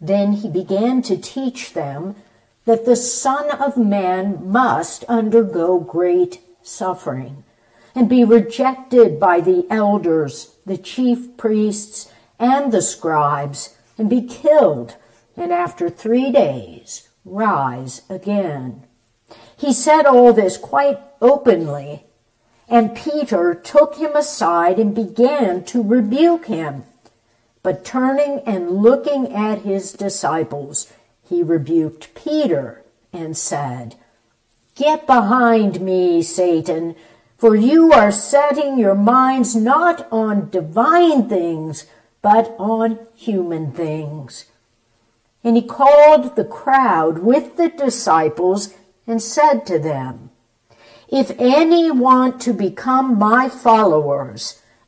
Then he began to teach them that the Son of Man must undergo great suffering and be rejected by the elders, the chief priests, and the scribes, and be killed, and after three days rise again. He said all this quite openly, and Peter took him aside and began to rebuke him. But turning and looking at his disciples, he rebuked Peter and said, Get behind me, Satan, for you are setting your minds not on divine things, but on human things. And he called the crowd with the disciples and said to them, If any want to become my followers,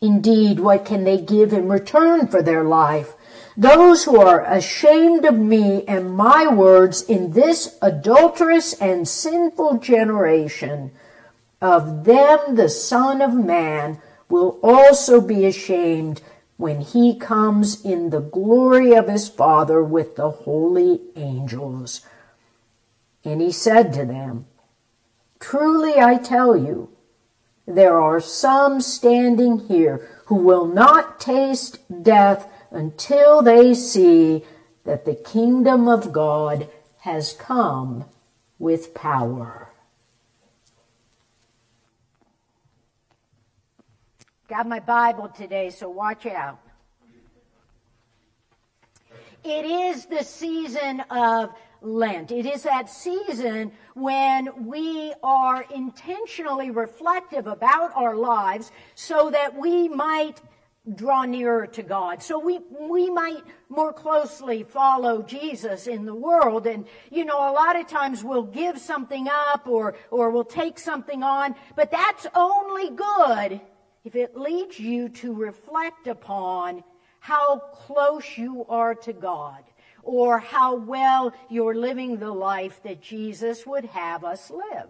Indeed, what can they give in return for their life? Those who are ashamed of me and my words in this adulterous and sinful generation, of them the Son of Man will also be ashamed when he comes in the glory of his Father with the holy angels. And he said to them, Truly I tell you, there are some standing here who will not taste death until they see that the kingdom of God has come with power. Got my Bible today, so watch out. It is the season of Lent. It is that season when we are intentionally reflective about our lives so that we might draw nearer to God. So we, we might more closely follow Jesus in the world. And, you know, a lot of times we'll give something up or, or we'll take something on, but that's only good if it leads you to reflect upon how close you are to God or how well you're living the life that Jesus would have us live.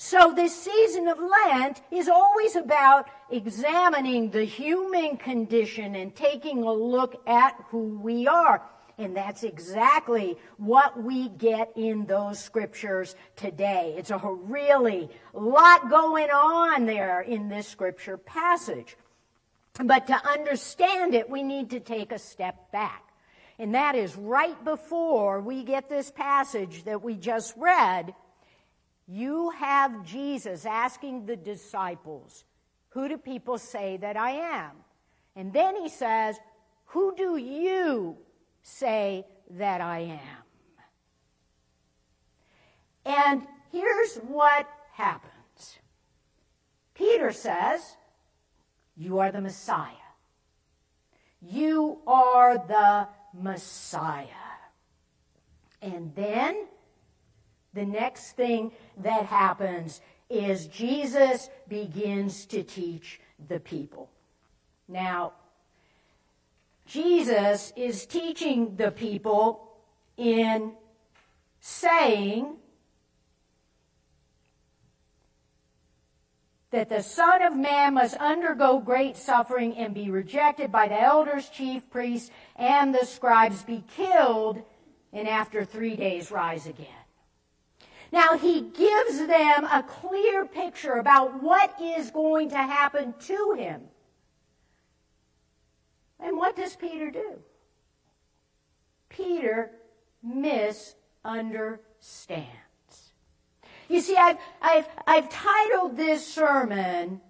So this season of Lent is always about examining the human condition and taking a look at who we are. And that's exactly what we get in those scriptures today. It's a really lot going on there in this scripture passage. But to understand it, we need to take a step back. And that is right before we get this passage that we just read. You have Jesus asking the disciples, Who do people say that I am? And then he says, Who do you say that I am? And here's what happens Peter says, You are the Messiah. You are the Messiah. And then the next thing that happens is Jesus begins to teach the people. Now, Jesus is teaching the people in saying that the Son of Man must undergo great suffering and be rejected by the elders, chief priests, and the scribes, be killed, and after three days rise again. Now, he gives them a clear picture about what is going to happen to him. And what does Peter do? Peter misunderstands. You see, I've, I've, I've titled this sermon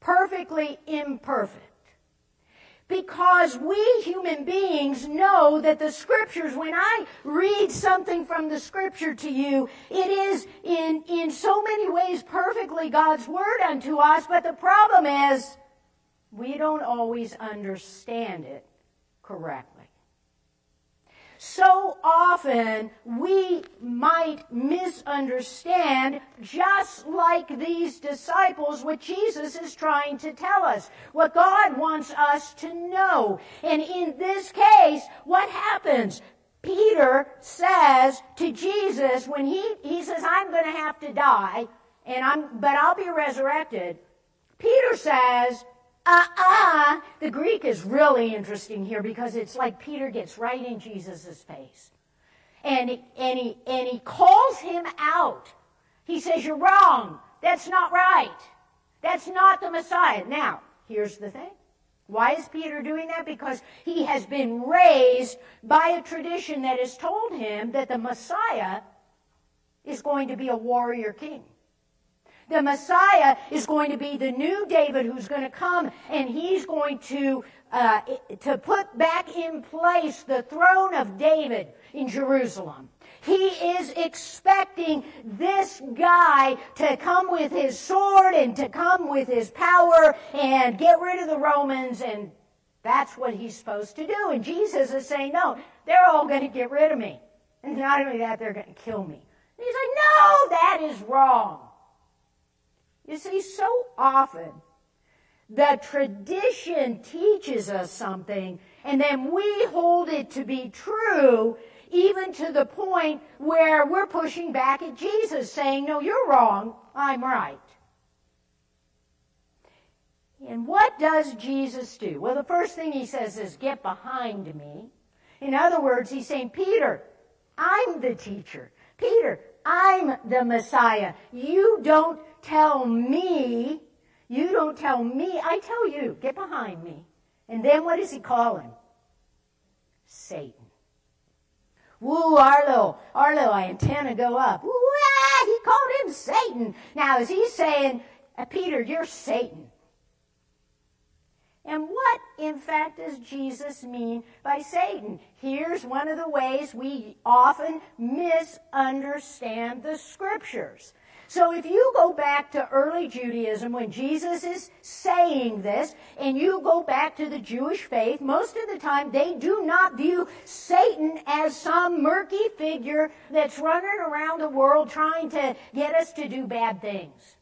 Perfectly Imperfect. Because we human beings know that the scriptures, when I read something from the scripture to you, it is in, in so many ways perfectly God's word unto us, but the problem is we don't always understand it correctly. So often we might misunderstand, just like these disciples, what Jesus is trying to tell us, what God wants us to know. And in this case, what happens? Peter says to Jesus when he, he says, I'm going to have to die, and I'm, but I'll be resurrected. Peter says, uh-uh. The Greek is really interesting here because it's like Peter gets right in Jesus' face. And and, he, and he calls him out. He says, You're wrong. That's not right. That's not the Messiah. Now, here's the thing. Why is Peter doing that? Because he has been raised by a tradition that has told him that the Messiah is going to be a warrior king. The Messiah is going to be the new David who's going to come and he's going to, uh, to put back in place the throne of David in Jerusalem. He is expecting this guy to come with his sword and to come with his power and get rid of the Romans and that's what he's supposed to do. And Jesus is saying, no, they're all going to get rid of me. And not only that, they're going to kill me. And he's like, no, that is wrong. You see, so often the tradition teaches us something and then we hold it to be true even to the point where we're pushing back at Jesus saying, no, you're wrong, I'm right. And what does Jesus do? Well, the first thing he says is, get behind me. In other words, he's saying, Peter, I'm the teacher. Peter, I'm the Messiah. You don't tell me. You don't tell me. I tell you. Get behind me. And then what does he call him? Satan. Woo, Arlo. Arlo, I intend to go up. Woo, ah, he called him Satan. Now, is he saying, uh, Peter, you're Satan? And what, in fact, does Jesus mean by Satan? Here's one of the ways we often misunderstand the scriptures. So if you go back to early Judaism when Jesus is saying this, and you go back to the Jewish faith, most of the time they do not view Satan as some murky figure that's running around the world trying to get us to do bad things.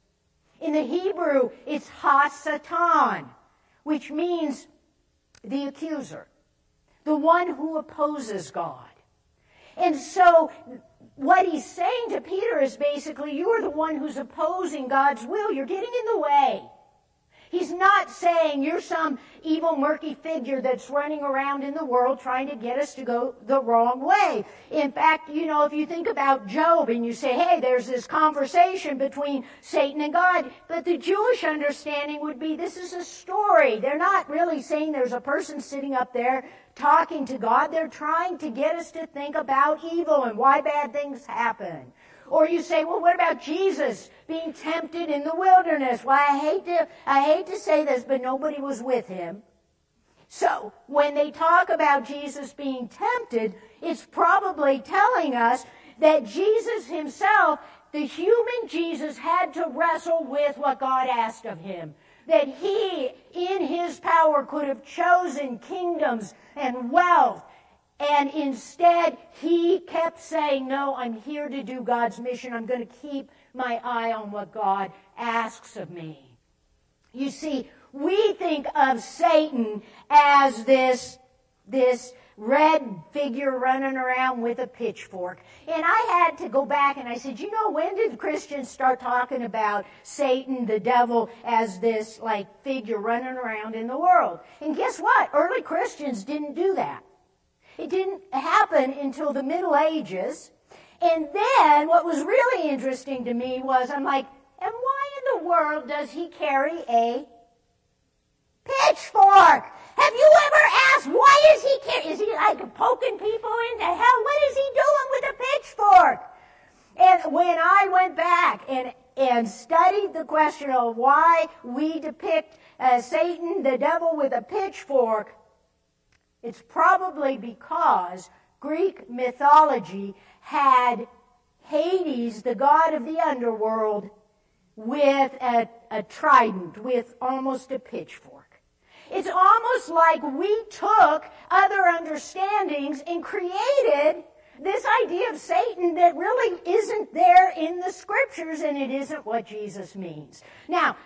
In the Hebrew, it's Ha-Satan which means the accuser, the one who opposes God. And so what he's saying to Peter is basically, you're the one who's opposing God's will. You're getting in the way. He's not saying you're some evil, murky figure that's running around in the world trying to get us to go the wrong way. In fact, you know, if you think about Job and you say, hey, there's this conversation between Satan and God, but the Jewish understanding would be this is a story. They're not really saying there's a person sitting up there talking to God. They're trying to get us to think about evil and why bad things happen. Or you say, well, what about Jesus being tempted in the wilderness? Well, I hate to, I hate to say this, but nobody was with him. So, when they talk about Jesus being tempted, it's probably telling us that Jesus himself, the human Jesus, had to wrestle with what God asked of him. That he, in his power, could have chosen kingdoms and wealth and instead, he kept saying, no, I'm here to do God's mission. I'm going to keep my eye on what God asks of me. You see, we think of Satan as this, this red figure running around with a pitchfork. And I had to go back and I said, you know, when did Christians start talking about Satan, the devil, as this like figure running around in the world? And guess what? Early Christians didn't do that. It didn't happen until the Middle Ages. And then what was really interesting to me was I'm like, and why in the world does he carry a pitchfork? Have you ever asked why is he carry? Is he like poking people into hell? What is he doing with a pitchfork? And when I went back and and studied the question of why we depict uh, Satan, the devil, with a pitchfork, it's probably because Greek mythology had Hades, the god of the underworld, with a, a trident, with almost a pitchfork. It's almost like we took other understandings and created this idea of Satan that really isn't there in the scriptures and it isn't what Jesus means. Now,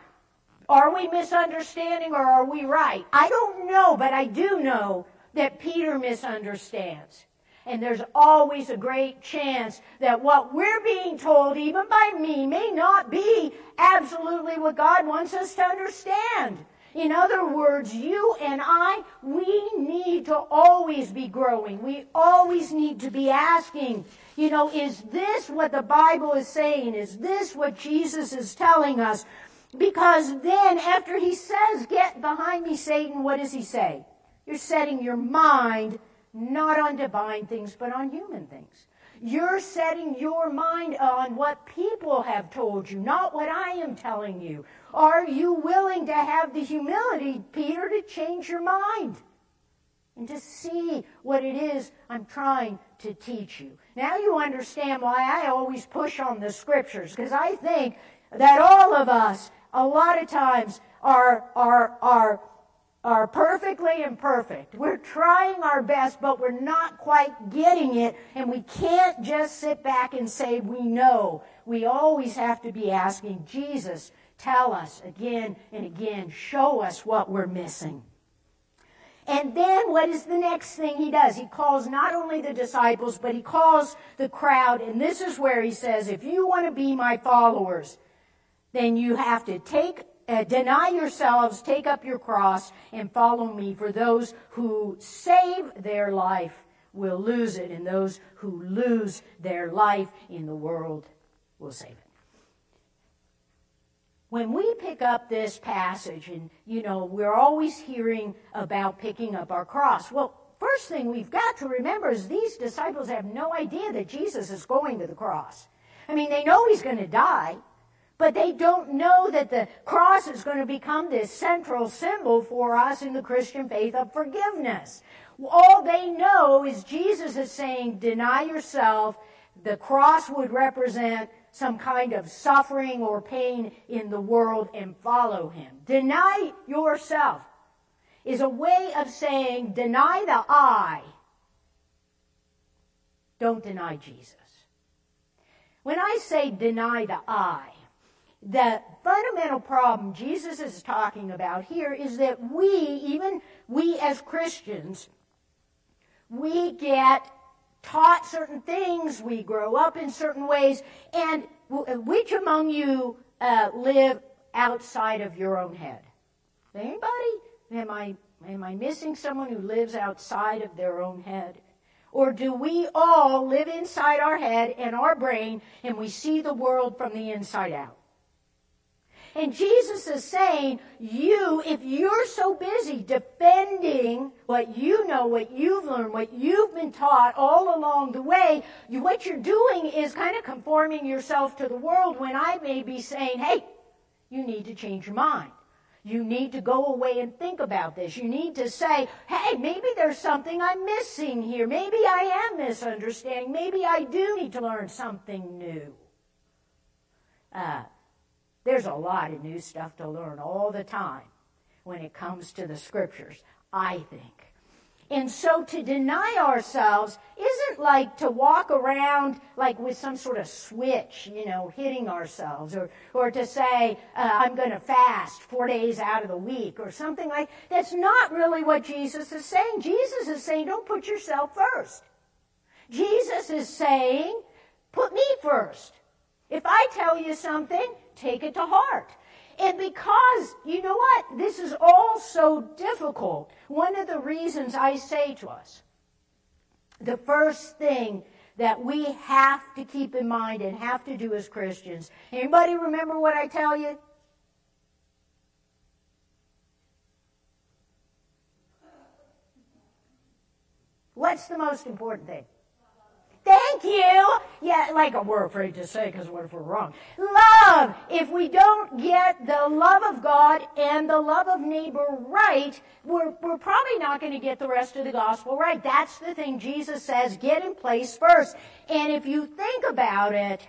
are we misunderstanding or are we right? I don't know, but I do know that Peter misunderstands. And there's always a great chance that what we're being told, even by me, may not be absolutely what God wants us to understand. In other words, you and I, we need to always be growing. We always need to be asking, you know, is this what the Bible is saying? Is this what Jesus is telling us? Because then after he says, get behind me, Satan, what does he say? You're setting your mind not on divine things, but on human things. You're setting your mind on what people have told you, not what I am telling you. Are you willing to have the humility, Peter, to change your mind? And to see what it is I'm trying to teach you. Now you understand why I always push on the scriptures, because I think that all of us, a lot of times, are, are, are are perfectly imperfect. We're trying our best, but we're not quite getting it, and we can't just sit back and say we know. We always have to be asking Jesus, tell us again and again, show us what we're missing. And then what is the next thing he does? He calls not only the disciples, but he calls the crowd, and this is where he says, if you want to be my followers, then you have to take uh, deny yourselves, take up your cross, and follow me. For those who save their life will lose it, and those who lose their life in the world will save it. When we pick up this passage, and you know, we're always hearing about picking up our cross. Well, first thing we've got to remember is these disciples have no idea that Jesus is going to the cross. I mean, they know he's going to die. But they don't know that the cross is going to become this central symbol for us in the Christian faith of forgiveness. All they know is Jesus is saying, deny yourself. The cross would represent some kind of suffering or pain in the world and follow him. Deny yourself is a way of saying deny the I. Don't deny Jesus. When I say deny the I, the fundamental problem Jesus is talking about here is that we, even we as Christians, we get taught certain things, we grow up in certain ways, and which among you uh, live outside of your own head? Anybody? Am I, am I missing someone who lives outside of their own head? Or do we all live inside our head and our brain and we see the world from the inside out? And Jesus is saying, you, if you're so busy defending what you know, what you've learned, what you've been taught all along the way, you, what you're doing is kind of conforming yourself to the world when I may be saying, hey, you need to change your mind. You need to go away and think about this. You need to say, hey, maybe there's something I'm missing here. Maybe I am misunderstanding. Maybe I do need to learn something new. Uh, there's a lot of new stuff to learn all the time when it comes to the scriptures, I think. And so to deny ourselves isn't like to walk around like with some sort of switch, you know, hitting ourselves, or, or to say, uh, I'm going to fast four days out of the week, or something like That's not really what Jesus is saying. Jesus is saying, don't put yourself first. Jesus is saying, put me first. If I tell you something, take it to heart. And because, you know what, this is all so difficult, one of the reasons I say to us, the first thing that we have to keep in mind and have to do as Christians. Anybody remember what I tell you? What's the most important thing? Thank you. Yeah, like we're afraid to say because what if we're wrong? Love. If we don't get the love of God and the love of neighbor right, we're, we're probably not going to get the rest of the gospel right. That's the thing Jesus says, get in place first. And if you think about it,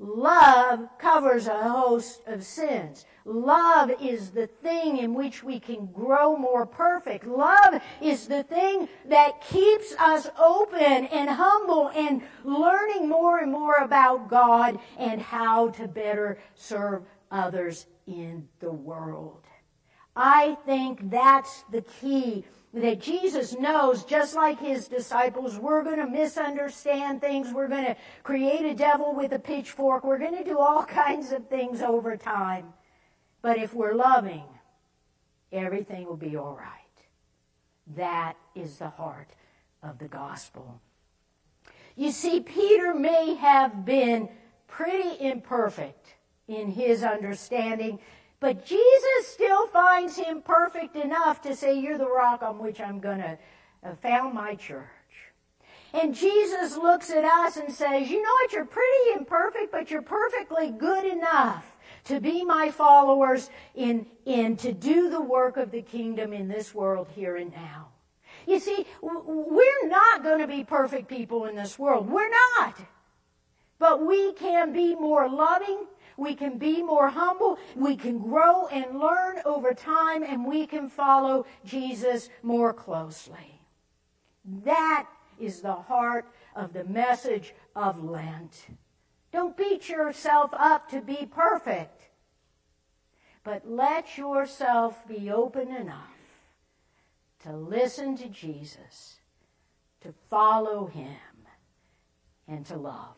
Love covers a host of sins. Love is the thing in which we can grow more perfect. Love is the thing that keeps us open and humble and learning more and more about God and how to better serve others in the world. I think that's the key that Jesus knows, just like his disciples, we're going to misunderstand things. We're going to create a devil with a pitchfork. We're going to do all kinds of things over time. But if we're loving, everything will be all right. That is the heart of the gospel. You see, Peter may have been pretty imperfect in his understanding, but Jesus still finds him perfect enough to say, You're the rock on which I'm going to uh, found my church. And Jesus looks at us and says, You know what? You're pretty imperfect, but you're perfectly good enough to be my followers in, in to do the work of the kingdom in this world here and now. You see, we're not going to be perfect people in this world. We're not. But we can be more loving we can be more humble. We can grow and learn over time and we can follow Jesus more closely. That is the heart of the message of Lent. Don't beat yourself up to be perfect, but let yourself be open enough to listen to Jesus, to follow him, and to love.